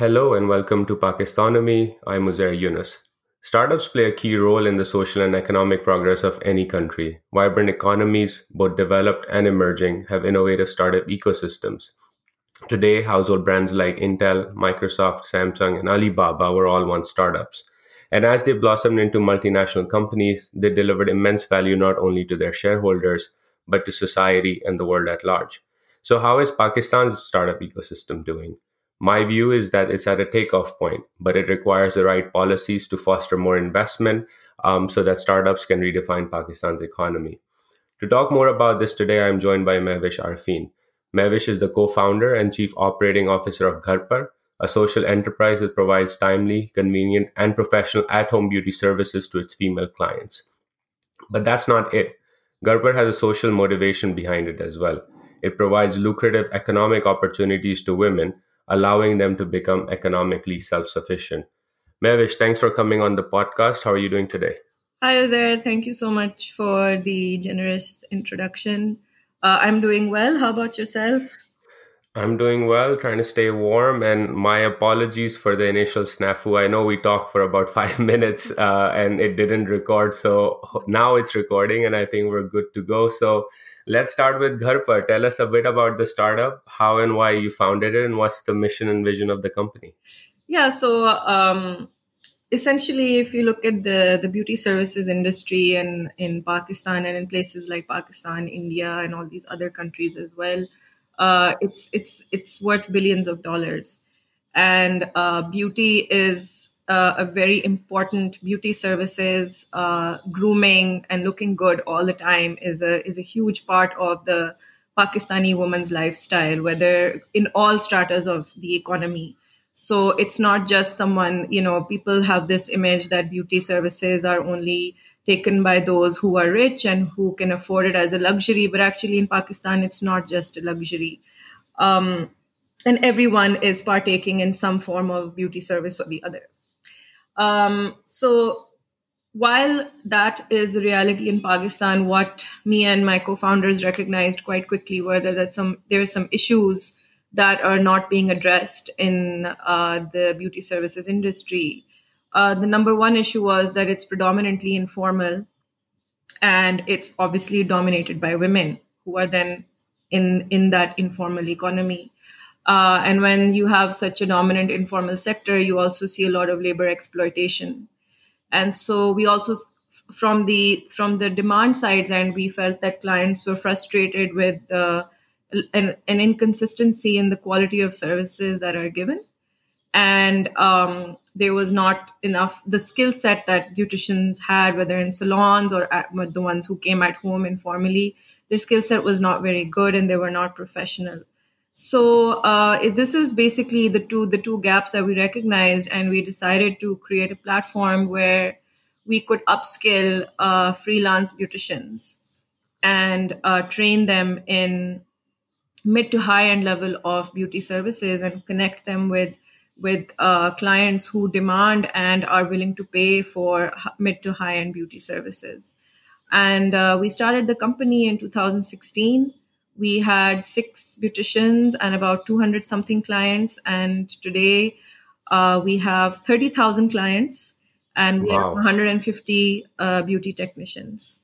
Hello and welcome to Pakistonomy. I'm Uzair Younus. Startups play a key role in the social and economic progress of any country. Vibrant economies, both developed and emerging, have innovative startup ecosystems. Today, household brands like Intel, Microsoft, Samsung, and Alibaba were all once startups. And as they blossomed into multinational companies, they delivered immense value not only to their shareholders, but to society and the world at large. So, how is Pakistan's startup ecosystem doing? My view is that it's at a takeoff point, but it requires the right policies to foster more investment um, so that startups can redefine Pakistan's economy. To talk more about this today, I'm joined by Mehwish Arfin. Mehwish is the co founder and chief operating officer of Gharpar, a social enterprise that provides timely, convenient, and professional at home beauty services to its female clients. But that's not it. Gharpar has a social motivation behind it as well. It provides lucrative economic opportunities to women allowing them to become economically self sufficient. Mehwish, thanks for coming on the podcast. How are you doing today? Hi, Uzair. Thank you so much for the generous introduction. Uh, I'm doing well. How about yourself? I'm doing well, trying to stay warm. And my apologies for the initial snafu. I know we talked for about five minutes uh, and it didn't record. So now it's recording, and I think we're good to go. So Let's start with Gharpar. Tell us a bit about the startup, how and why you founded it, and what's the mission and vision of the company. Yeah, so um, essentially, if you look at the the beauty services industry and in Pakistan and in places like Pakistan, India, and all these other countries as well, uh, it's it's it's worth billions of dollars, and uh, beauty is uh, a very important beauty services, uh, grooming, and looking good all the time is a is a huge part of the Pakistani woman's lifestyle, whether in all stratas of the economy. So it's not just someone, you know, people have this image that beauty services are only taken by those who are rich and who can afford it as a luxury. But actually, in Pakistan, it's not just a luxury. Um, and everyone is partaking in some form of beauty service or the other. Um, so while that is the reality in Pakistan, what me and my co-founders recognized quite quickly were that, that some there are some issues that are not being addressed in uh, the beauty services industry. Uh, the number one issue was that it's predominantly informal, and it's obviously dominated by women who are then in in that informal economy. Uh, and when you have such a dominant informal sector, you also see a lot of labor exploitation. And so we also from the from the demand sides and we felt that clients were frustrated with uh, an, an, inconsistency in the quality of services that are given and um, there was not enough the skill set that beauticians had whether in salons or at, the ones who came at home informally their skill set was not very good and they were not professional. So uh, this is basically the two the two gaps that we recognized, and we decided to create a platform where we could upskill uh, freelance beauticians and uh, train them in mid to high end level of beauty services and connect them with with uh, clients who demand and are willing to pay for mid to high end beauty services. And uh, we started the company in 2016 we had six beauticians and about 200 something clients. And today uh, we have 30,000 clients and we wow. have 150 uh, beauty technicians.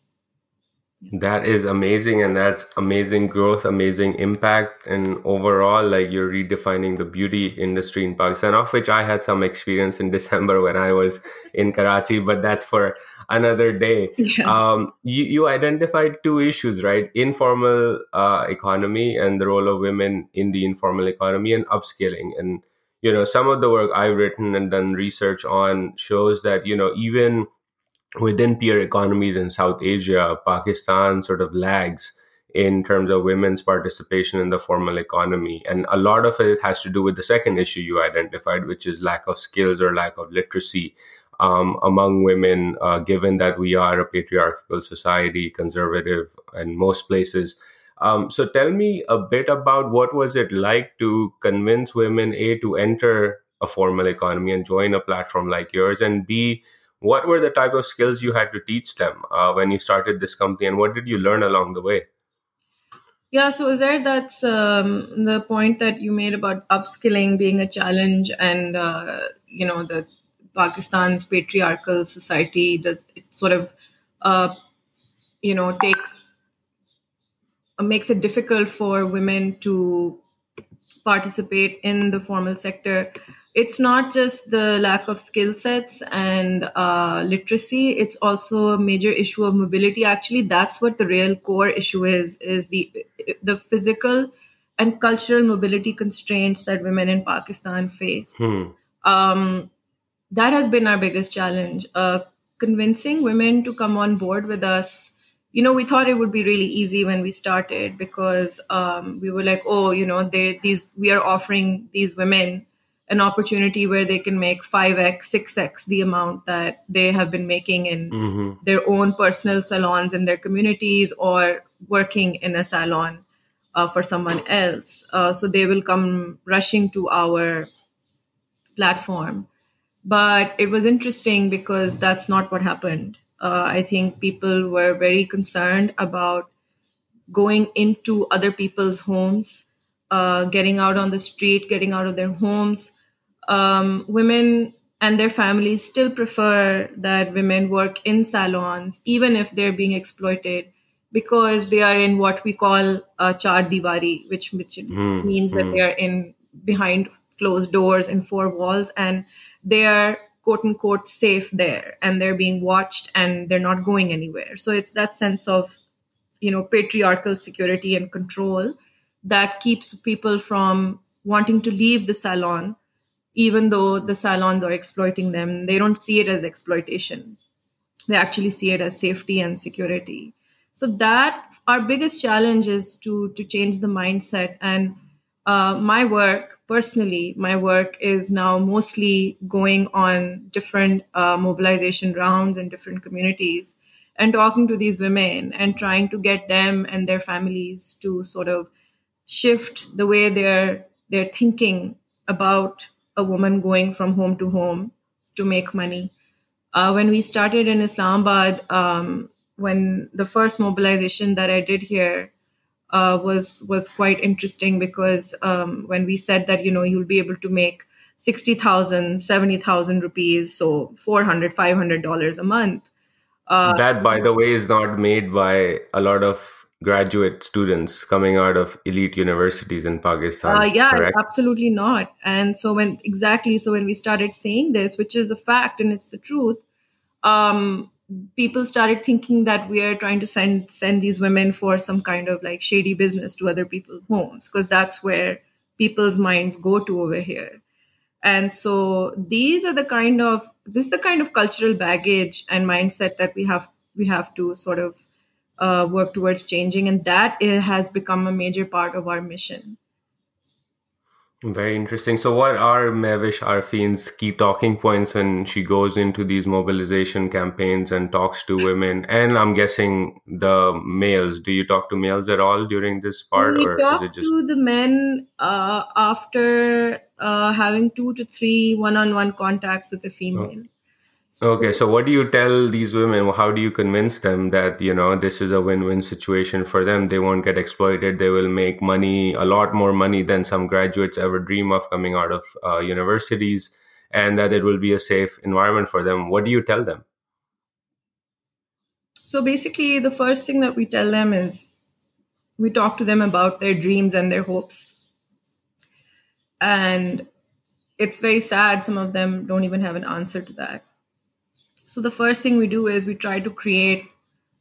That is amazing, and that's amazing growth, amazing impact, and overall, like you're redefining the beauty industry in Pakistan, of which I had some experience in December when I was in Karachi, but that's for another day. Yeah. Um, you, you identified two issues, right? Informal uh, economy and the role of women in the informal economy and upskilling. And, you know, some of the work I've written and done research on shows that, you know, even within peer economies in South Asia, Pakistan sort of lags in terms of women's participation in the formal economy. And a lot of it has to do with the second issue you identified, which is lack of skills or lack of literacy um, among women, uh, given that we are a patriarchal society, conservative in most places. Um, so tell me a bit about what was it like to convince women a to enter a formal economy and join a platform like yours, and b what were the type of skills you had to teach them uh, when you started this company, and what did you learn along the way? Yeah, so is Uzair, that's um, the point that you made about upskilling being a challenge, and uh, you know the Pakistan's patriarchal society does it sort of uh, you know takes uh, makes it difficult for women to participate in the formal sector it's not just the lack of skill sets and uh, literacy it's also a major issue of mobility. Actually that's what the real core issue is is the the physical and cultural mobility constraints that women in pakistan face. Hmm. um, that has been our biggest challenge. Uh, convincing women to come on board with us you know we thought it would be really easy when we started because um, we were like oh you know they these we are offering these women an opportunity where they can make 5x 6x the amount that they have been making in hmm their own personal salons in their communities or working in a salon uh, for someone else uh, so they will come rushing to our platform but it was interesting because that's not what happened. Uh, I think people were very concerned about going into other people's homes, uh, getting out on the street, getting out of their homes. Um, women and their families still prefer that women work in salons, even if they're being exploited, because they are in what we call uh, char divari, which, which Hmm. means that Hmm. they are in behind closed doors in four walls and they are quote unquote safe there and they're being watched and they're not going anywhere so it's that sense of you know patriarchal security and control that keeps people from wanting to leave the salon even though the salons are exploiting them they don't see it as exploitation. They actually see it as safety and security. So that our biggest challenge is to to change the mindset. And uh, my work personally my work is now mostly going on different uh, mobilization rounds in different communities and talking to these women and trying to get them and their families to sort of shift the way they're they're thinking about a woman going from home to home to make money uh, when we started in Islamabad, um, when the first mobilization that I did here uh, was was quite interesting because um, when we said that you know you'll be able to make 60,000, 70,000 rupees, so 400, 500 dollars a month. Uh, That, by the way, is not made by a lot of graduate students coming out of elite universities in Uh, Pakistan, yeah, correct? absolutely not. And so when exactly so when we started saying this, which is the fact and it's the truth, um, people started thinking that we are trying to send send these women for some kind of like shady business to other people's homes because that's where people's minds go to over here. And so these are the kind of this is the kind of cultural baggage and mindset that we have we have to sort of uh, work towards changing, and that it has become a major part of our mission. Very interesting. So, what are Mehwish Arfin's key talking points when she goes into these mobilization campaigns and talks to women? And I'm guessing the males. Do you talk to males at all during this part, We or is it just to the men uh, after uh, having two to three one-on-one contacts with the female. Okay? So, what do you tell these women? How do you convince them that you know this is a win-win situation for them? They won't get exploited. They will make money, a lot more money than some graduates ever dream of coming out of uh, universities, and that it will be a safe environment for them. What do you tell them? So basically, the first thing that we tell them is we talk to them about their dreams and their hopes. And it's very sad, some of them don't even have an answer to that. So the first thing we do is we try to create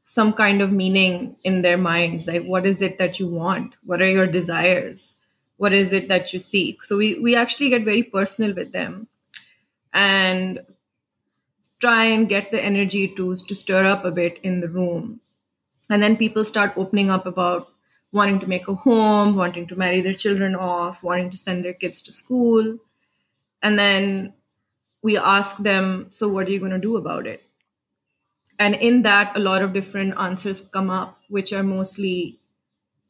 some kind of meaning in their minds. Like what is it that you want? What are your desires? What is it that you seek? So we, we actually get very personal with them and try and get the energy to to stir up a bit in the room. And then people start opening up about wanting to make a home wanting to marry their children off wanting to send their kids to school. And then we ask them so what are you going to do about it? And in that a lot of different answers come up which are mostly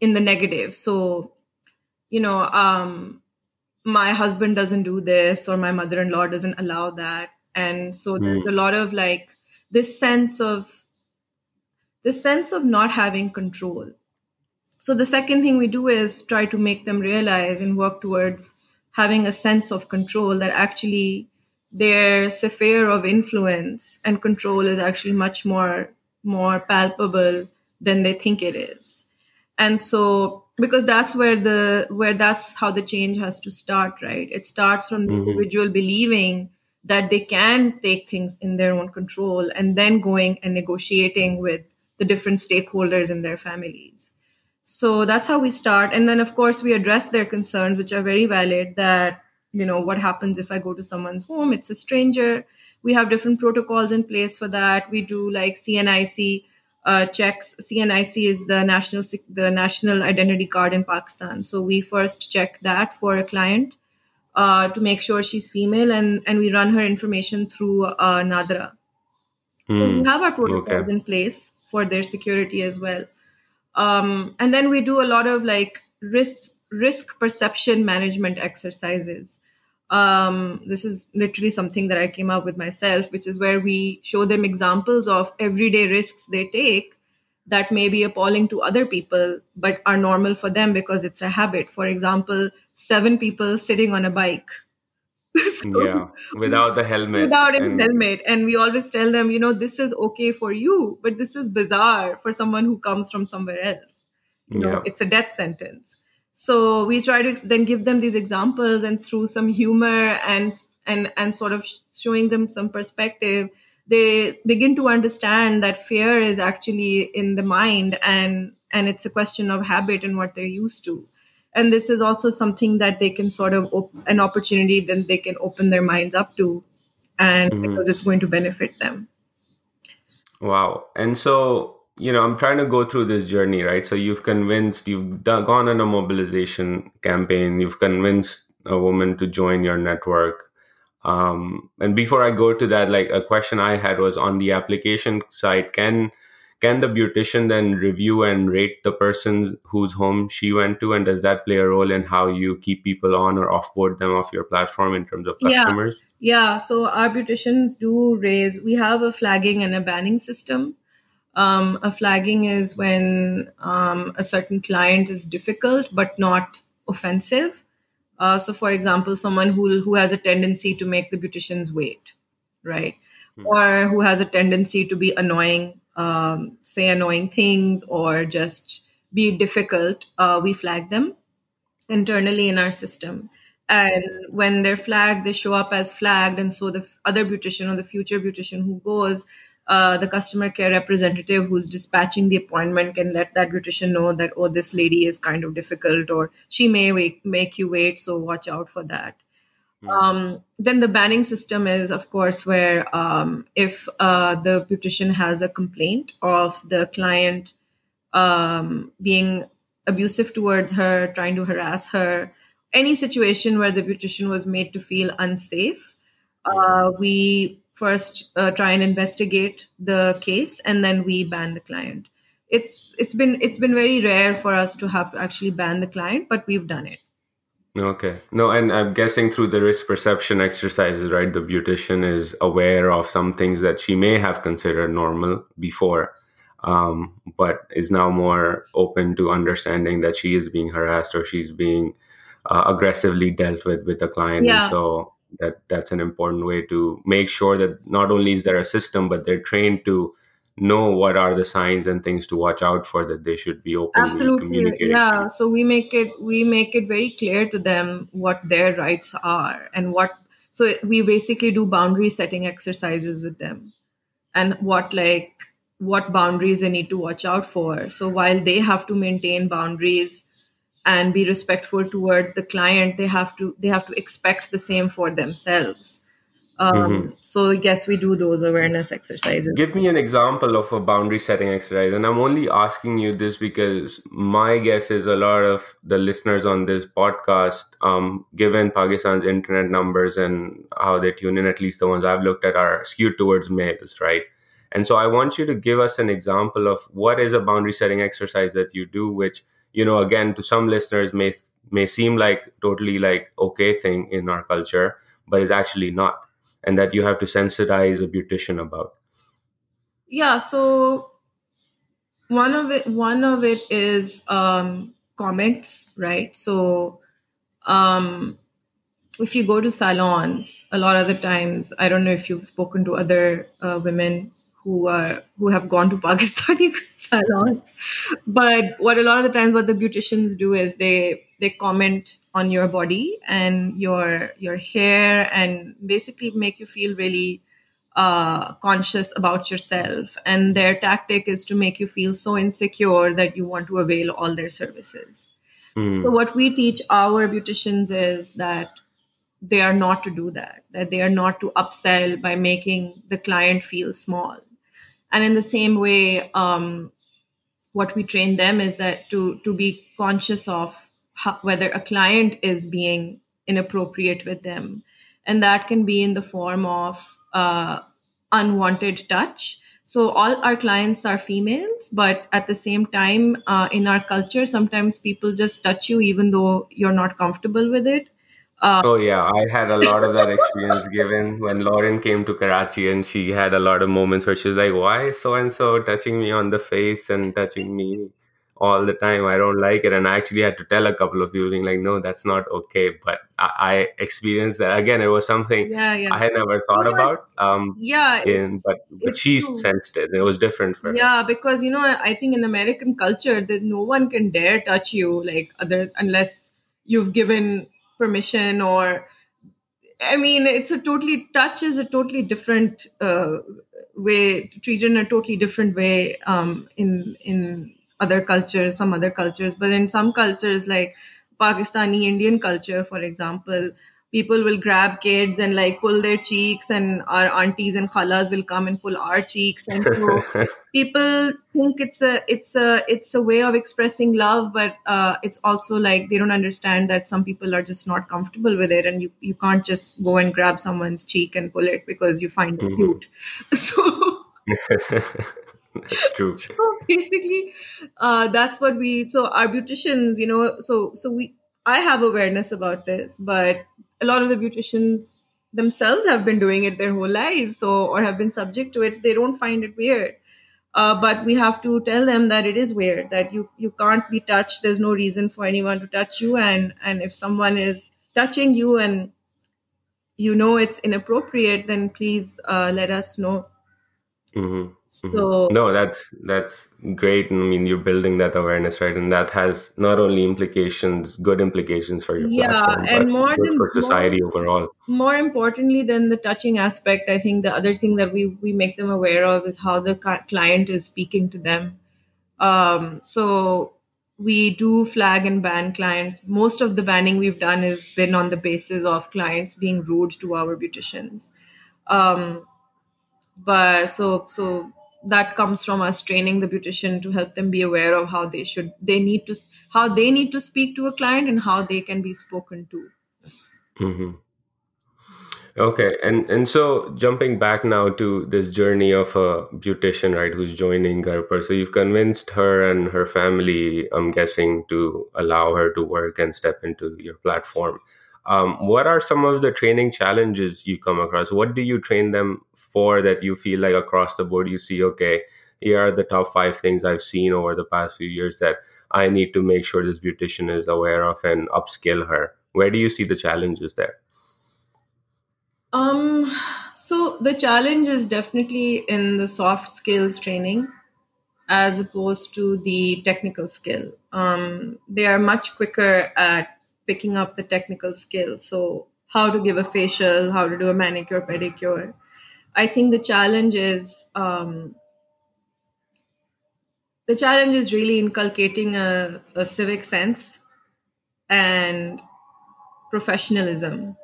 in the negative. So you know um my husband doesn't do this or my mother-in-law doesn't allow that. And so there's a lot of like this sense of this sense of not having control. So the second thing we do is try to make them realize and work towards having a sense of control that actually their sphere of influence and control is actually much more more palpable than they think it is. And so because that's where the where that's how the change has to start, right? It starts from the Mhm. individual believing that they can take things in their own control and then going and negotiating with the different stakeholders in their families. So that's how we start. And then, of course, we address their concerns, which are very valid that, you know, what happens if I go to someone's home? It's a stranger. We have different protocols in place for that. We do like CNIC uh, checks. CNIC is the national the national identity card in Pakistan. So we first check that for a client uh, to make sure she's female, and and we run her information through uh, Nadra. So Hmm. we have our protocols Okay. in place for their security as well. Um, and then we do a lot of like risk risk perception management exercises. Um, this is literally something that I came up with myself, which is where we show them examples of everyday risks they take that may be appalling to other people, but are normal for them because it's a habit. For example, seven people sitting on a bike. So- Yeah. Without the helmet. without and- helmet and we always tell them you know this is okay for you but this is bizarre for someone who comes from somewhere else you know Yeah. it's a death sentence so we try to then give them these examples and through some humor and and and sort of showing them some perspective they begin to understand that fear is actually in the mind and and it's a question of habit and what they're used to and this is also something that they can sort of op- an opportunity then they can open their minds up to and Mhm. because it's going to benefit them Wow. And so, you know, I'm trying to go through this journey, right? So you've convinced, you've done, gone on a mobilization campaign, you've convinced a woman to join your network. Um, and before I go to that, like a question I had was on the application side, can can the beautician then review and rate the person whose home she went to? And does that play a role in how you keep people on or offboard them off your platform in terms of customers Yeah. customers? Yeah, so our beauticians do raise, we have a flagging and a banning system. Um, a flagging is when um, a certain client is difficult but not offensive. Uh, so, for example, someone who, who has a tendency to make the beauticians wait, right? Or who has a tendency to be annoying, um, say annoying things, or just be difficult, uh, we flag them internally in our system. And when they're flagged, they show up as flagged. And so the other beautician or the future beautician who goes, uh, the customer care representative who's dispatching the appointment can let that beautician know that, oh, this lady is kind of difficult or she may wait, make you wait. So watch out for that. Um, then the banning system is, of course, where um, if uh, the beautician has a complaint of the client um, being abusive towards her, trying to harass her, any situation where the beautician was made to feel unsafe, uh, we first uh, try and investigate the case and then we ban the client. It's it's been it's been very rare for us to have to actually ban the client, but we've done it. Okay. No, and I'm guessing through the risk perception exercises, right? The beautician is aware of some things that she may have considered normal before, um, but is now more open to understanding that she is being harassed or she's being uh, aggressively dealt with with the client. Yeah. And so that that's an important way to make sure that not only is there a system, but they're trained to know what are the signs and things to watch out for that they should be openly absolutely communicating. yeah. So we make it we make it very clear to them what their rights are and what so we basically do boundary setting exercises with them. And what like what boundaries they need to watch out for. So while they have to maintain boundaries and be respectful towards the client they have to they have to expect the same for themselves um, so yes we do those awareness exercises Give me an example of a boundary setting exercise. And I'm only asking you this because my guess is a lot of the listeners on this podcast, um, given Pakistan's internet numbers and how they tune in, at least the ones I've looked at, are skewed towards males, right? And so I want you to give us an example of what is a boundary setting exercise that you do, which, you know, again, to some listeners may may seem like totally like okay thing in our culture, but it's actually not. And that you have to sensitize a beautician about. yeah so one of it one of it is um, comments right so um, if you go to salons a lot of the times i don't know if you've spoken to other uh, women who are who have gone to pakistani salons. But what a lot of the times what the beauticians do is they they comment on your body and your your hair and basically make you feel really uh, conscious about yourself. And their tactic is to make you feel so insecure that you want to avail all their services. So Mm. what we teach our beauticians is that they are not to do that that they are not to upsell by making the client feel small and in the same way um, what we train them is that to to be conscious of how, whether a client is being inappropriate with them. And that can be in the form of uh, unwanted touch. So all our clients are females but at the same time uh, in our culture sometimes people just touch you even though you're not comfortable with it Oh yeah, I had a lot of that experience given when Lauren came to Karachi and she had a lot of moments where she's like, Why so and so touching me on the face and touching me all the time? I don't like it. And I actually had to tell a couple of you being like, No, that's not okay. But I, I experienced that again, it was something yeah yeah I had never thought yeah about. Um yeah in but but she true sensed it. It was different for her. Yeah, because you know, I I think in American culture that no one can dare touch you like other unless you've given permission or I mean, it's a totally touch is a totally different uh, way treated in a totally different way um, in in other cultures, some other cultures, but in some cultures like Pakistani Indian culture, for example, people will grab kids and like pull their cheeks, and our aunties and khalas will come and pull our cheeks, and so people think it's a it's a it's a way of expressing love but uh, it's also like they don't understand that some people are just not comfortable with it and you you can't just go and grab someone's cheek and pull it because you find it Mhm. cute so That's true. so basically uh, that's what we so our beauticians you know so so we i have awareness about this but a lot of the beauticians themselves have been doing it their whole lives so or have been subject to it so they don't find it weird. Uh, but we have to tell them that it is weird that you you can't be touched there's no reason for anyone to touch you and and if someone is touching you and you know it's inappropriate then please uh, let us know. Hmm hmm so No, that's that's great. I mean, you're building that awareness, right? And that has not only implications, good implications for your yeah platform, but and more than for more society overall. more importantly than the touching aspect i think the other thing that we we make them aware of is how the client is speaking to them um, so we do flag and ban clients most of the banning we've done has been on the basis of clients being rude to our beauticians um, but so so that comes from us training the beautician to help them be aware of how they should they need to how they need to speak to a client and how they can be spoken to hmm Okay, and and so jumping back now to this journey of a beautician, right, who's joining Gharpar. So you've convinced her and her family, I'm guessing, to allow her to work and step into your platform. Um, what are some of the training challenges you come across? What do you train them for that you feel like across the board you see, okay, here are the top five things I've seen over the past few years that I need to make sure this beautician is aware of and upskill her. Where do you see the challenges there? Um, so the challenge is definitely in the soft skills training as opposed to the technical skill. Um, they are much quicker at picking up the technical skill So how to give a facial, how to do a manicure, pedicure. I think the challenge is um, the challenge is really inculcating a, a civic sense and professionalism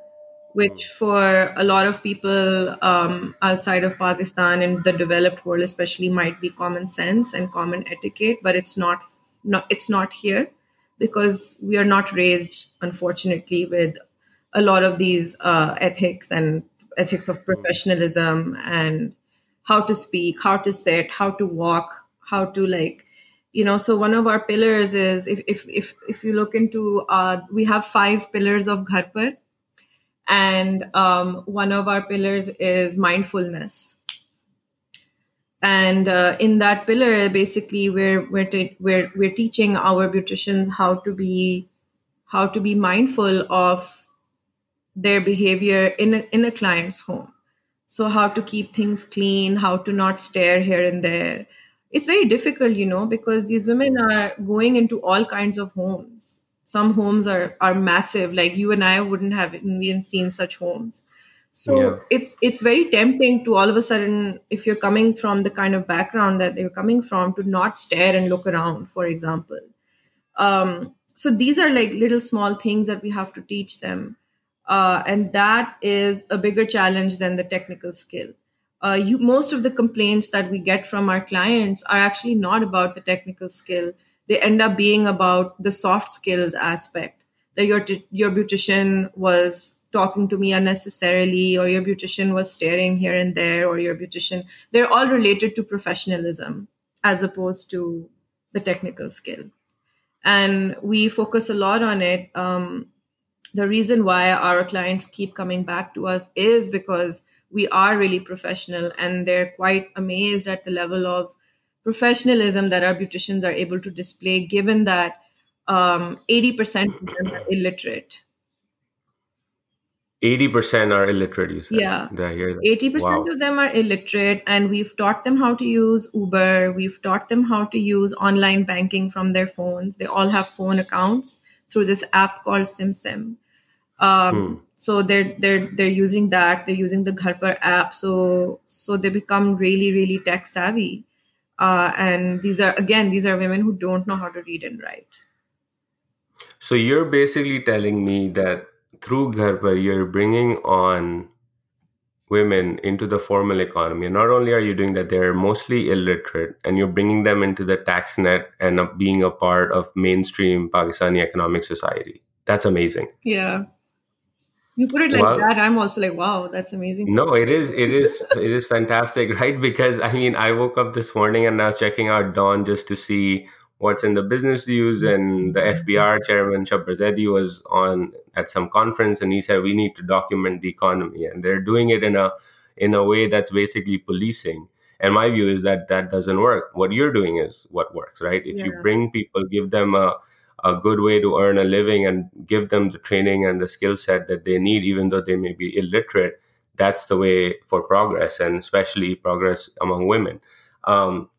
which for a lot of people um, outside of Pakistan and the developed world especially might be common sense and common etiquette, but it's not, it's not here because we are not raised, unfortunately, with a lot of these uh, ethics and ethics of professionalism and how to speak, how to sit, how to walk, how to like you know so one of our pillars is if if if, if you look into uh, we have five pillars of gharpar and um, one of our pillars is mindfulness. And uh, in that pillar basically we're we're, t- we're we're teaching our beauticians how to be how to be mindful of their behavior in a, in a client's home. So how to keep things clean how to not stare here and there. It's very difficult you know because these women are going into all kinds of homes. Some homes are are massive like you and i wouldn't have even seen such homes. So Yeah. it's it's very tempting to all of a sudden, if you're coming from the kind of background that they're coming from, to not stare and look around, for example. Um, so these are like little small things that we have to teach them, uh, and that is a bigger challenge than the technical skill. Uh, you most of the complaints that we get from our clients are actually not about the technical skill. They end up being about the soft skills aspect. That your t- your beautician was talking to me unnecessarily, or your beautician was staring here and there, or your beautician. They're all related to professionalism as opposed to the technical skill and we focus a lot on it. Um, the reason why our clients keep coming back to us is because we are really professional and they're quite amazed at the level of professionalism that our beauticians are able to display, given that um, 80% of them are illiterate. 80% are illiterate, you said. Yeah. Did I hear that? 80% Wow. of them are illiterate, and we've taught them how to use Uber. We've taught them how to use online banking from their phones. They all have phone accounts through this app called SimSim. Um, So they're they're they're using that. They're using the Gharpar app. So so they become really really tech savvy. Uh, and these are again these are women who don't know how to read and write. So you're basically telling me that through Gharpar, you're bringing on women into the formal economy. And not only are you doing that, they're mostly illiterate, and you're bringing them into the tax net and being a part of mainstream Pakistani economic society. That's amazing. Yeah. You put it like Well- that, I'm also like, wow, that's amazing. No, it is, it is, it is fantastic, right? Because I mean, I woke up this morning and I was checking out Dawn just to see what's in the business news, and the FBR chairman Shabbar was on at some conference, and he said we need to document the economy, and they're doing it in a in a way that's basically policing. And my view is that that doesn't work. What you're doing is what works, right? If you bring people, give them a a good way to earn a living and give them the training and the skill set that they need, even though they may be illiterate, that's the way for progress, and especially progress among women. Um,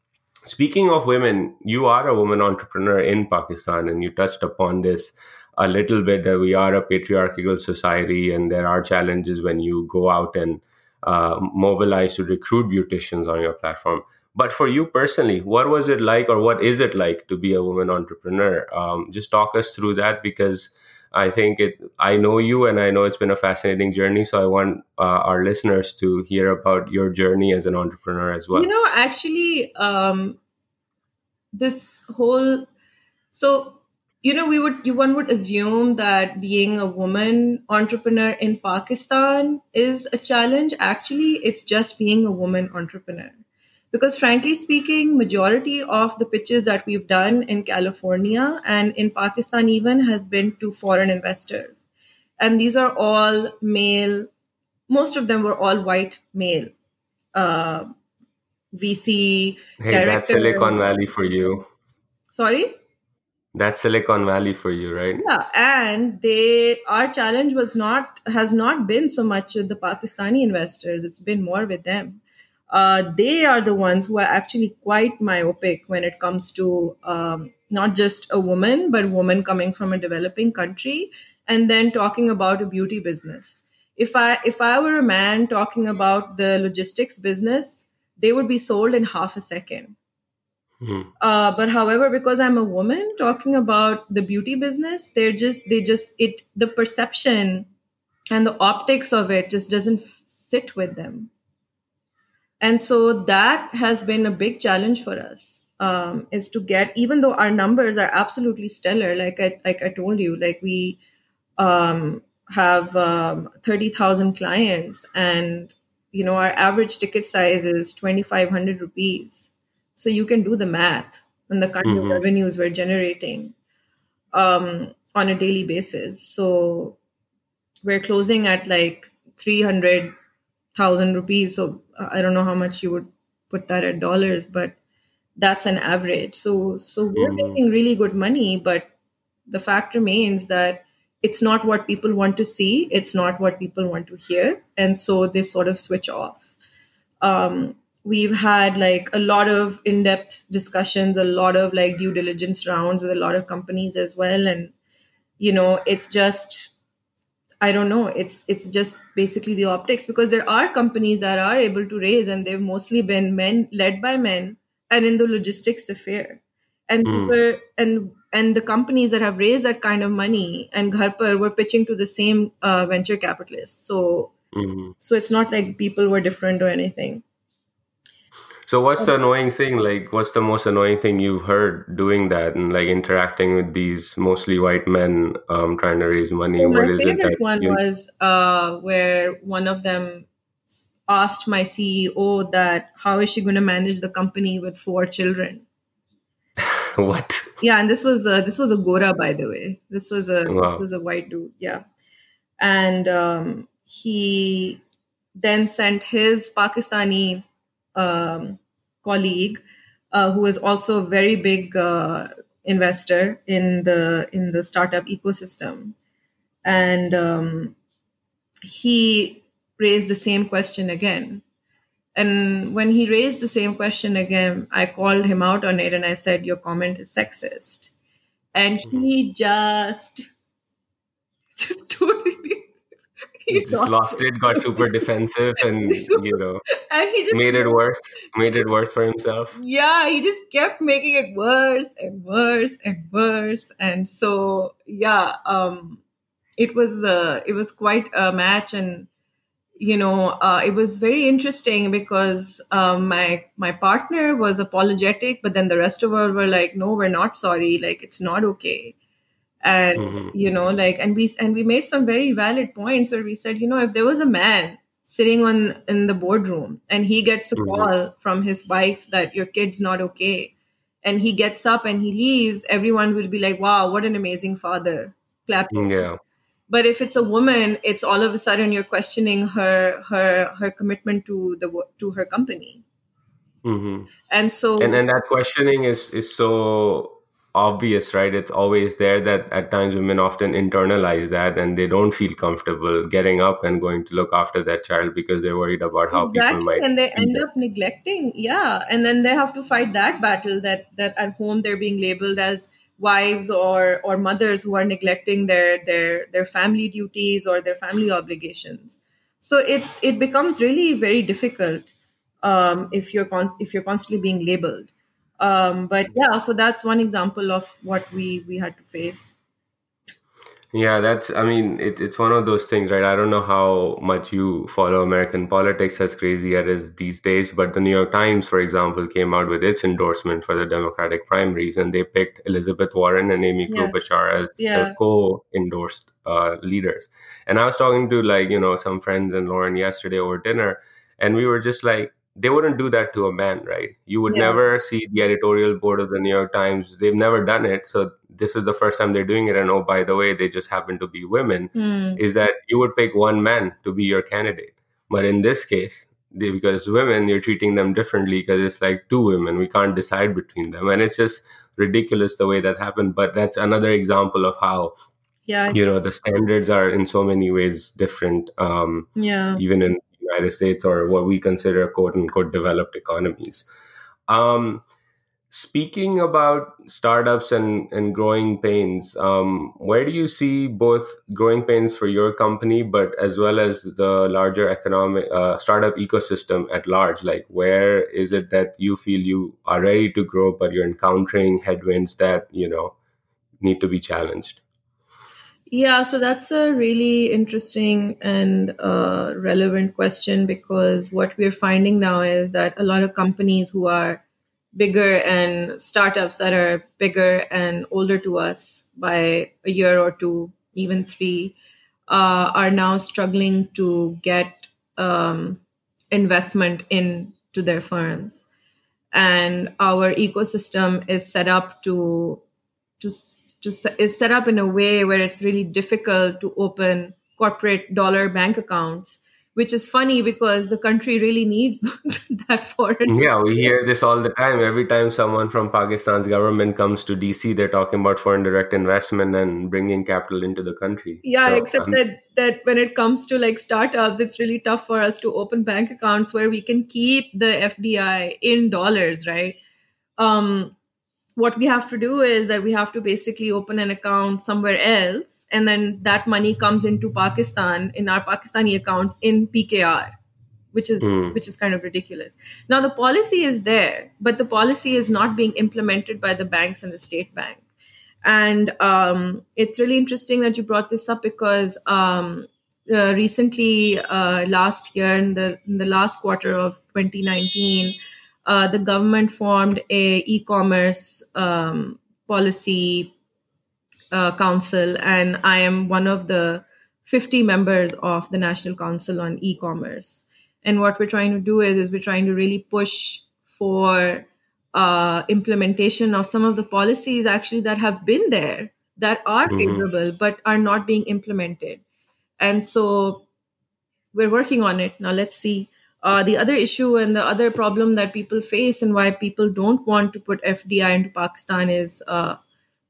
speaking of women, you are a woman entrepreneur in Pakistan, and you touched upon this a little bit that we are a patriarchal society, and there are challenges when you go out and uh, mobilize to recruit beauticians on your platform. But for you personally, what was it like, or what is it like to be a woman entrepreneur? Um, just talk us through that because I think it. I know you, and I know it's been a fascinating journey. So I want uh, our listeners to hear about your journey as an entrepreneur as well. You know, actually, um, this whole so you know we would one would assume that being a woman entrepreneur in Pakistan is a challenge. Actually, it's just being a woman entrepreneur. Because frankly speaking, majority of the pitches that we've done in California and in Pakistan even has been to foreign investors. And these are all male, most of them were all white male. Uh, VC Hey, that's. Silicon Valley for you. Sorry? That's Silicon Valley for you, right? Yeah, and they our challenge was not has not been so much with the Pakistani investors. It's been more with them. Uh, they are the ones who are actually quite myopic when it comes to um, not just a woman, but woman coming from a developing country, and then talking about a beauty business. If I if I were a man talking about the logistics business, they would be sold in half a second. Hmm. Uh, but however, because I'm a woman talking about the beauty business, they're just they just it the perception and the optics of it just doesn't f- sit with them, and so that has been a big challenge for us. Um, is to get even though our numbers are absolutely stellar, like I like I told you, like we um, have um, thirty thousand clients, and you know our average ticket size is twenty five hundred rupees so you can do the math on the kind of Mhm. revenues we're generating um, on a daily basis. So we're closing at like 300,000 rupees. So uh, I don't know how much you would put that at dollars, but that's an average. So so we're making really good money, but the fact remains that it's not what people want to see, it's not what people want to hear, and so they sort of switch off. Um, we've had like a lot of in-depth discussions, a lot of like due diligence rounds with a lot of companies as well, and you know, it's just I don't know. It's it's just basically the optics because there are companies that are able to raise, and they've mostly been men led by men, and in the logistics affair, and Mm. were and and the companies that have raised that kind of money and Gharpar were pitching to the same uh, venture capitalists. So Mhm. so it's not like people were different or anything. So what's the annoying thing? Like, what's the most annoying thing you've heard doing that and like interacting with these mostly white men um, trying to raise money? So What my is it favorite one you? was uh, where one of them asked my CEO that how is she going to manage the company with four children. what? Yeah, and this was a, this was a Gora, by the way. This was a this was a white dude. Yeah, and um, he then sent his Pakistani um, colleague, uh, who is also a very big uh, investor in the in the startup ecosystem, and um, he raised the same question again. And when he raised the same question again, I called him out on it and I said, Your comment is sexist. And he just, just totally, He just lost it, got super defensive, and So- you know and he just made it worse. Made it worse for himself. yeah he just kept making it worse and worse and worse and so yeah um it was uh it was quite a match and you know uh, it was very interesting because um, my my partner was apologetic but then the rest of us were like no we're not sorry like it's not okay and Mhm. you know like and we and we made some very valid points where we said you know if there was a man sitting on in the boardroom and he gets a Mhm. call from his wife that your kid's not okay and he gets up and he leaves everyone will be like wow what an amazing father clapping Yeah. but if it's a woman it's all of a sudden you're questioning her her her commitment to the to her company hmm and so And and that questioning is is so obvious, right? It's always there that at times women often internalize that and they don't feel comfortable getting up and going to look after their child because they're worried about how people exactly might and they end up neglecting yeah and then they have to fight that battle that that at home they're being labeled as wives or or mothers who are neglecting their their their family duties or their family obligations. So it's it becomes really very difficult um, if you're con- if you're constantly being labeled um, but yeah so that's one example of what we we had to face Yeah, that's, I mean, it, it's one of those things, right? I don't know how much you follow American politics as crazy as it is these days, but the New York Times, for example, came out with its endorsement for the Democratic primaries and they picked Elizabeth Warren and Amy Yeah. Klobuchar as Yeah. the co endorsed uh, leaders. And I was talking to, like, you know, some friends and Lauren yesterday over dinner, and we were just like, they wouldn't do that to a man, right? You would Yeah. never see the editorial board of the New York Times. They've never done it. So this is the first time they're doing it. And oh, by the way, they just happen to be women. Hmm. Is that you would pick one man to be your candidate. But in this case, they, because women, you're treating them differently because it's like two women. We can't decide between them. And it's just ridiculous the way that happened. But that's another example of how, yeah you know, the standards are in so many ways different. Um, yeah even in United States or what we consider quote unquote developed economies. Um, speaking about startups and, and growing pains, um, where do you see both growing pains for your company, but as well as the larger economic uh, startup ecosystem at large? Like, where is it that you feel you are ready to grow, but you're encountering headwinds that you know need to be challenged? Yeah, so that's a really interesting and uh, relevant question because what we're finding now is that a lot of companies who are bigger and startups that are bigger and older to us by a year or two, even three, uh, are now struggling to get um, investment into their firms. And our ecosystem is set up to to to is set up in a way where it's really difficult to open corporate dollar bank accounts which is funny because the country really needs that foreign. Yeah, we hear this all the time. Every time someone from Pakistan's government comes to DC, they're talking about foreign direct investment and bringing capital into the country. Yeah, so, except um, that that when it comes to like startups, it's really tough for us to open bank accounts where we can keep the FDI in dollars, right? Um, what we have to do is that we have to basically open an account somewhere else and then that money comes into pakistan in our pakistani accounts in pkr which is mm. which is kind of ridiculous now the policy is there but the policy is not being implemented by the banks and the state bank and um, it's really interesting that you brought this up because um, uh, recently uh, last year in the in the last quarter of 2019 uh, the government formed a e-commerce um, policy uh, council, and I am one of the 50 members of the National Council on E-commerce. And what we're trying to do is, is we're trying to really push for uh, implementation of some of the policies actually that have been there that are mm-hmm. favorable but are not being implemented. And so we're working on it. Now let's see uh, the other issue and the other problem that people face and why people don't want to put FDI into Pakistan is uh,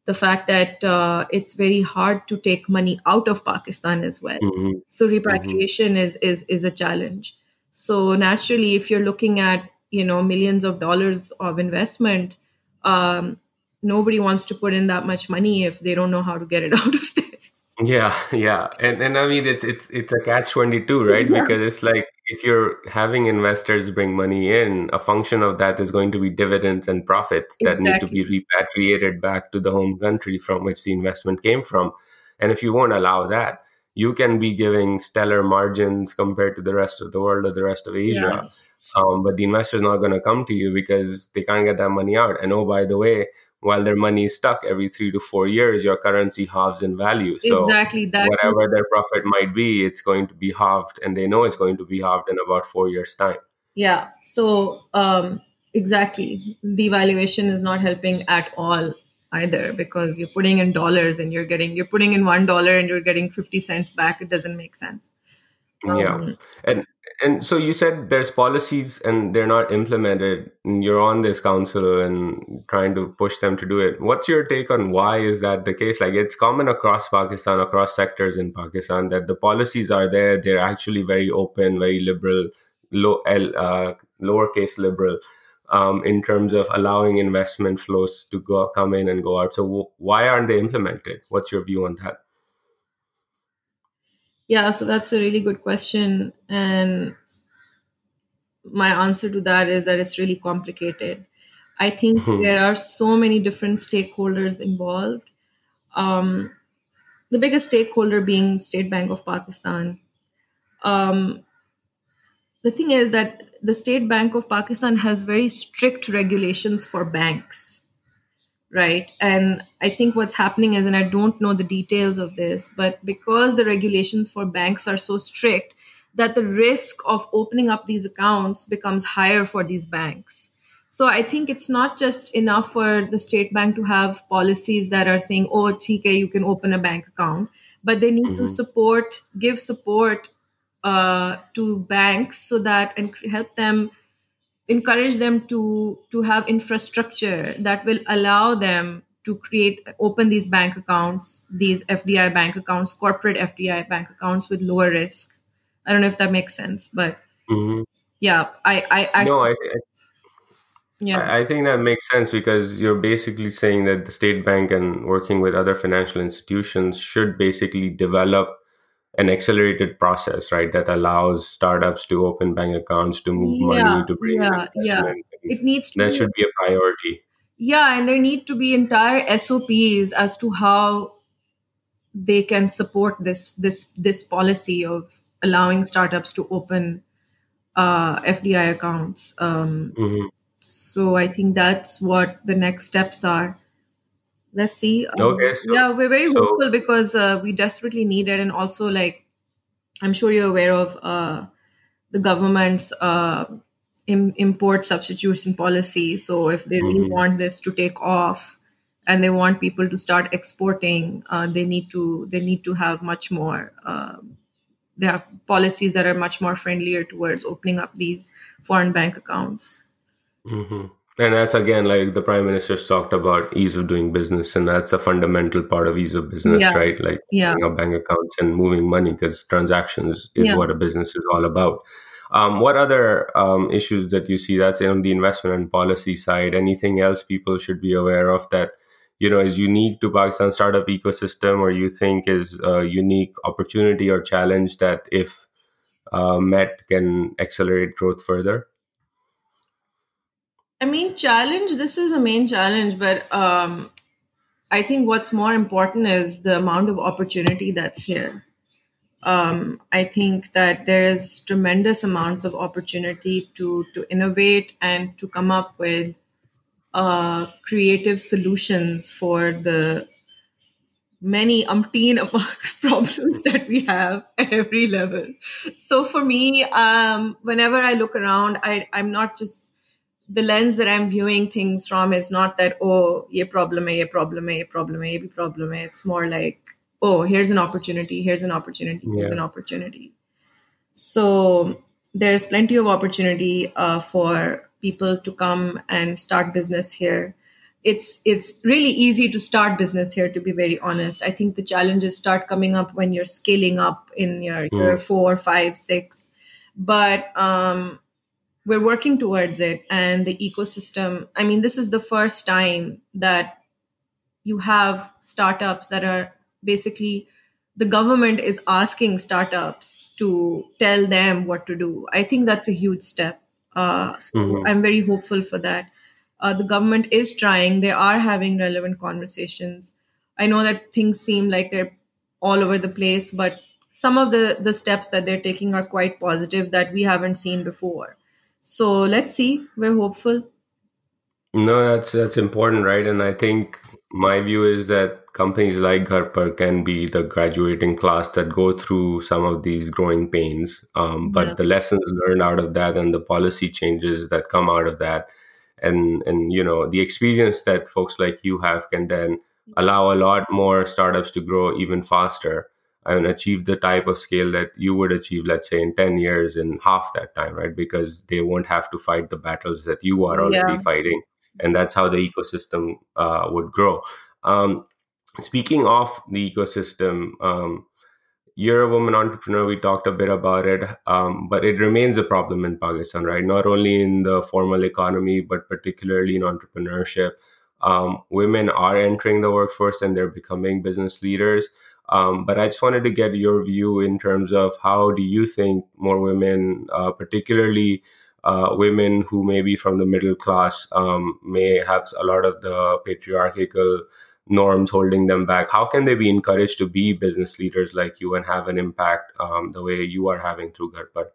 the fact that uh, it's very hard to take money out of Pakistan as well. Mm-hmm. So repatriation mm-hmm. is is is a challenge. So naturally, if you're looking at you know millions of dollars of investment, um, nobody wants to put in that much money if they don't know how to get it out of there. Yeah, yeah, and and I mean it's it's it's a catch twenty two, right? Yeah. Because it's like if you're having investors bring money in, a function of that is going to be dividends and profits exactly. that need to be repatriated back to the home country from which the investment came from. And if you won't allow that, you can be giving stellar margins compared to the rest of the world or the rest of Asia. Yeah. Um, but the investor is not going to come to you because they can't get that money out. And oh, by the way, while their money is stuck every three to four years, your currency halves in value. So exactly that. whatever their profit might be, it's going to be halved, and they know it's going to be halved in about four years' time. Yeah. So um, exactly, devaluation is not helping at all either because you're putting in dollars and you're getting you're putting in one dollar and you're getting fifty cents back. It doesn't make sense. Um, yeah, and and so you said there's policies and they're not implemented and you're on this council and trying to push them to do it. What's your take on why is that the case? Like it's common across pakistan across sectors in pakistan that the policies are there. They're actually very open very liberal low uh, lowercase liberal um, in terms of allowing investment flows to go come in and go out. So w- why aren't they implemented? What's your view on that yeah, so that's a really good question. And my answer to that is that it's really complicated. I think mm-hmm. there are so many different stakeholders involved. Um, the biggest stakeholder being State Bank of Pakistan. Um, the thing is that the State Bank of Pakistan has very strict regulations for banks right? And I think what's happening is, and I don't know the details of this, but because the regulations for banks are so strict, that the risk of opening up these accounts becomes higher for these banks. So I think it's not just enough for the state bank to have policies that are saying, oh, TK, you can open a bank account, but they need mm-hmm. to support, give support uh, to banks so that and help them encourage them to to have infrastructure that will allow them to create open these bank accounts these fdi bank accounts corporate fdi bank accounts with lower risk i don't know if that makes sense but mm-hmm. yeah i i, I no I, I yeah I think that makes sense because you're basically saying that the state bank and working with other financial institutions should basically develop an accelerated process, right? That allows startups to open bank accounts, to move yeah, money, to bring yeah, yeah. It needs to that be, should be a priority. Yeah, and there need to be entire SOPs as to how they can support this this this policy of allowing startups to open uh, FDI accounts. Um, mm-hmm. So I think that's what the next steps are let's see um, okay so, yeah we're very so, hopeful because uh, we desperately need it and also like i'm sure you're aware of uh, the government's uh, Im- import substitution policy so if they really mm-hmm. want this to take off and they want people to start exporting uh, they need to they need to have much more uh, they have policies that are much more friendlier towards opening up these foreign bank accounts. Mm-hmm. And that's again like the prime minister's talked about ease of doing business, and that's a fundamental part of ease of business, Yeah. right? Like Yeah. opening up bank accounts and moving money because transactions is Yeah. what a business is all about. Um, what other um, issues that you see that's on the investment and policy side? Anything else people should be aware of that you know is unique to Pakistan startup ecosystem, or you think is a unique opportunity or challenge that if uh, met can accelerate growth further? I mean, challenge, this is the main challenge, but um, I think what's more important is the amount of opportunity that's here. Um, I think that there is tremendous amounts of opportunity to to innovate and to come up with uh, creative solutions for the many umpteen problems that we have at every level. So for me, um, whenever I look around, I, I'm not just the lens that I'm viewing things from is not that oh ye problem hai, ye problem hai, ye problem hai, ye problem hai. It's more like oh here's an opportunity, here's an opportunity, here's Yeah. an opportunity. So there's plenty of opportunity uh, for people to come and start business here. It's it's really easy to start business here. To be very honest, I think the challenges start coming up when you're scaling up in your year Mm. four, five, six. But um, we're working towards it, and the ecosystem. I mean, this is the first time that you have startups that are basically the government is asking startups to tell them what to do. I think that's a huge step. Uh, so Mhm. I'm very hopeful for that. Uh, the government is trying, they are having relevant conversations. I know that things seem like they're all over the place, but some of the, the steps that they're taking are quite positive that we haven't seen before. So let's see. We're hopeful. No, that's that's important, right? And I think my view is that companies like Gharpar can be the graduating class that go through some of these growing pains. Um, but Yeah. the lessons learned out of that and the policy changes that come out of that, and and you know the experience that folks like you have can then allow a lot more startups to grow even faster and achieve the type of scale that you would achieve, let's say, in 10 years in half that time, right? Because they won't have to fight the battles that you are already Yeah. fighting and that's how the ecosystem uh, would grow. Um, speaking of the ecosystem, um, you're a woman entrepreneur. We talked a bit about it, um, but it remains a problem in Pakistan, right? Not only in the formal economy, but particularly in entrepreneurship. Um, women are entering the workforce and they're becoming business leaders. Um, but I just wanted to get your view in terms of how do you think more women, uh, particularly uh, women who may be from the middle class, um, may have a lot of the patriarchal norms holding them back. How can they be encouraged to be business leaders like you and have an impact um, the way you are having through Gharpar?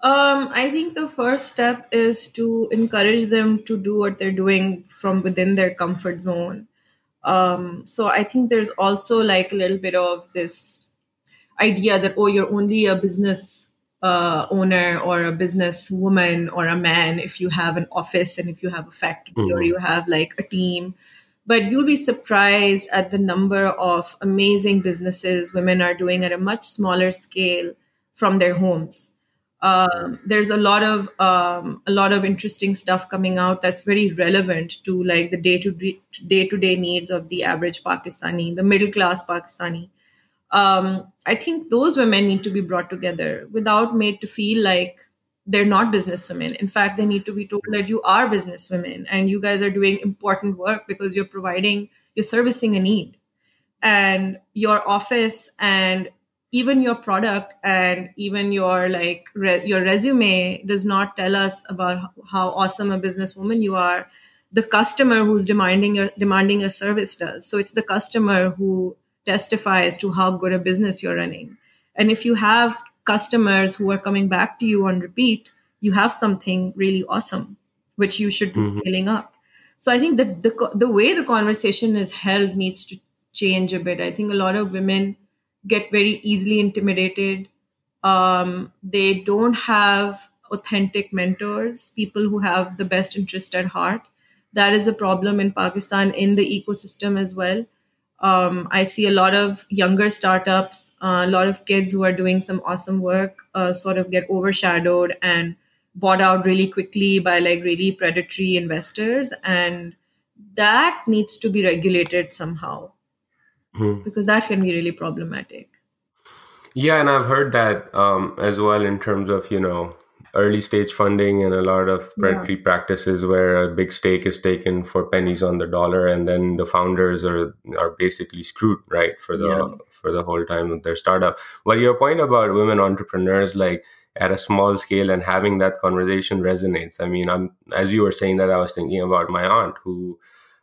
Um, I think the first step is to encourage them to do what they're doing from within their comfort zone. Um, so I think there's also like a little bit of this idea that oh, you're only a business uh, owner or a business woman or a man if you have an office and if you have a factory or Mhm. you have like a team. But you'll be surprised at the number of amazing businesses women are doing at a much smaller scale from their homes um, there's a lot of um, a lot of interesting stuff coming out that's very relevant to like the day to day to day needs of the average Pakistani, the middle class Pakistani. Um, I think those women need to be brought together without made to feel like they're not businesswomen. In fact, they need to be told that you are businesswomen and you guys are doing important work because you're providing, you're servicing a need and your office and even your product and even your like re- your resume does not tell us about how awesome a businesswoman you are. The customer who's demanding your demanding your service does. So it's the customer who testifies to how good a business you're running. And if you have customers who are coming back to you on repeat you have something really awesome which you should be Mhm. scaling up. So i think that the, the way the conversation is held needs to change a bit. I think a lot of women get very easily intimidated. Um, they don't have authentic mentors people who have the best interest at heart. That is a problem in pakistan in the ecosystem as well. Um, I see a lot of younger startups, uh, a lot of kids who are doing some awesome work, uh, sort of get overshadowed and bought out really quickly by like really predatory investors, and that needs to be regulated somehow Mhm. because that can be really problematic. Yeah, and I've heard that um, as well in terms of you know early stage funding and a lot of predatory practices where a big stake is taken for pennies on the dollar, and then the founders are are basically screwed right for the Yeah. for the whole time of their startup. But your point about women entrepreneurs, like at a small scale and having that conversation resonates. I mean, I'm as you were saying that, I was thinking about my aunt who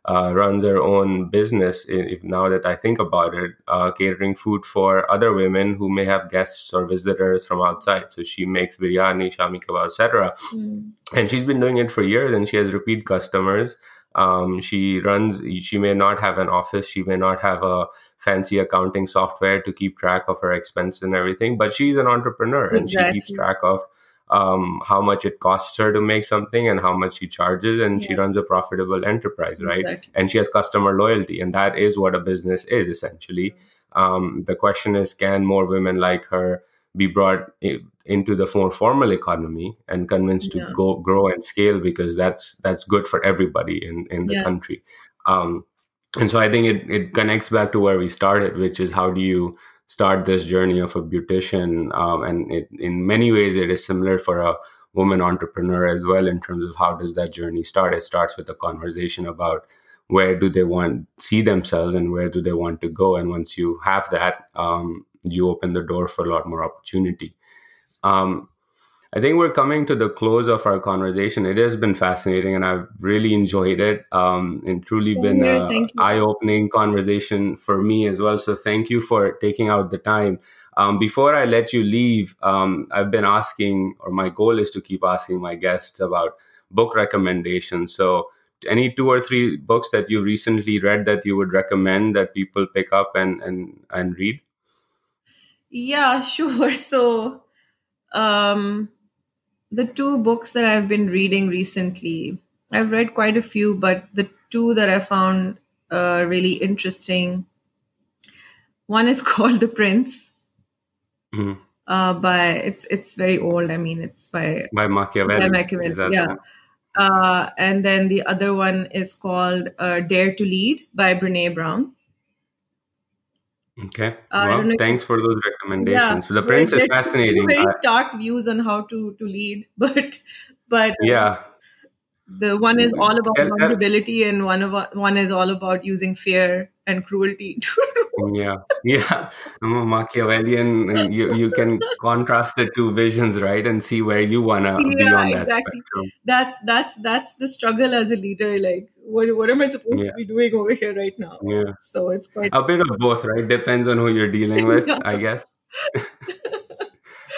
uh, runs her own business. If now that I think about it, uh, catering food for other women who may have guests or visitors from outside. So she makes biryani, shami kebab, etc. Mm. And she's been doing it for years, and she has repeat customers. Um, she runs. She may not have an office. She may not have a fancy accounting software to keep track of her expenses and everything. But she's an entrepreneur, and she keeps track of um, how much it costs her to make something and how much she charges, and she runs a profitable enterprise, right? Exactly. and she has customer loyalty and that is what a business is essentially um, the question is can more women like her be brought into the more formal economy and convinced to Yeah. go grow and scale because that's that's good for everybody in in the Yeah. country um, and so i think it, it connects back to where we started which is how do you start this journey of a beautician um, and it, in many ways it is similar for a woman entrepreneur as well in terms of how does that journey start. It starts with a conversation about where do they want see themselves and where do they want to go. And once you have that um, you open the door for a lot more opportunity. Um, I think we're coming to the close of our conversation. It has been fascinating, and I've really enjoyed it. Um, and truly been here. a Thank you. eye-opening conversation for me as well. So thank you for taking out the time. Um, before I let you leave, um, I've been asking, or my goal is to keep asking my guests about book recommendations. So any two or three books that you recently read that you would recommend that people pick up and and and read? Yeah, sure. So, um, the two books that I've been reading recently, I've read quite a few, but the two that I found uh, really interesting. One is called The Prince. Mhm. Uh, by it's it's very old. I mean, it's by By Machiavelli. by Machiavelli. Yeah. Uh, and then the other one is called uh, Dare to Lead by Brene Brown. Okay. Uh, thanks for those recommendations. Yeah. The Prince is fascinating. Very stark views on how to to lead, but but uh, yeah. the one is all about vulnerability, and one of one is all about using fear and cruelty. to Yeah. Yeah. I'm a Machiavellian, and you, you can contrast the two visions, right? And see where you want to be Yeah, on that exactly. spectrum. that's that's that's the struggle as a leader. Like, what what am I supposed Yeah. to be doing over here right now? Yeah. So it's quite A bit of both, right? Depends on who you're dealing with, Yeah. I guess.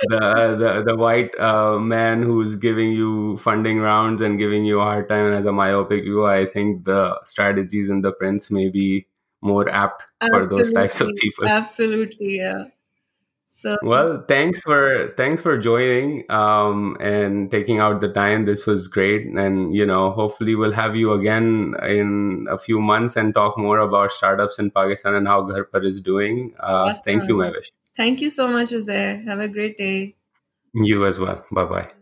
the the the white uh, man who's giving you funding rounds and giving you a hard time as a myopic view, I think the strategies in the prince may be more apt for those types of people. absolutely yeah. So Well, thanks for thanks for joining um, and taking out the time. This was great, and you know, hopefully, we'll have you again in a few months and talk more about startups in Pakistan and how Gharpar is doing. Uh, Thank you. Mehwish. thank you so much, Uzair. Have a great day. You as well. Bye bye.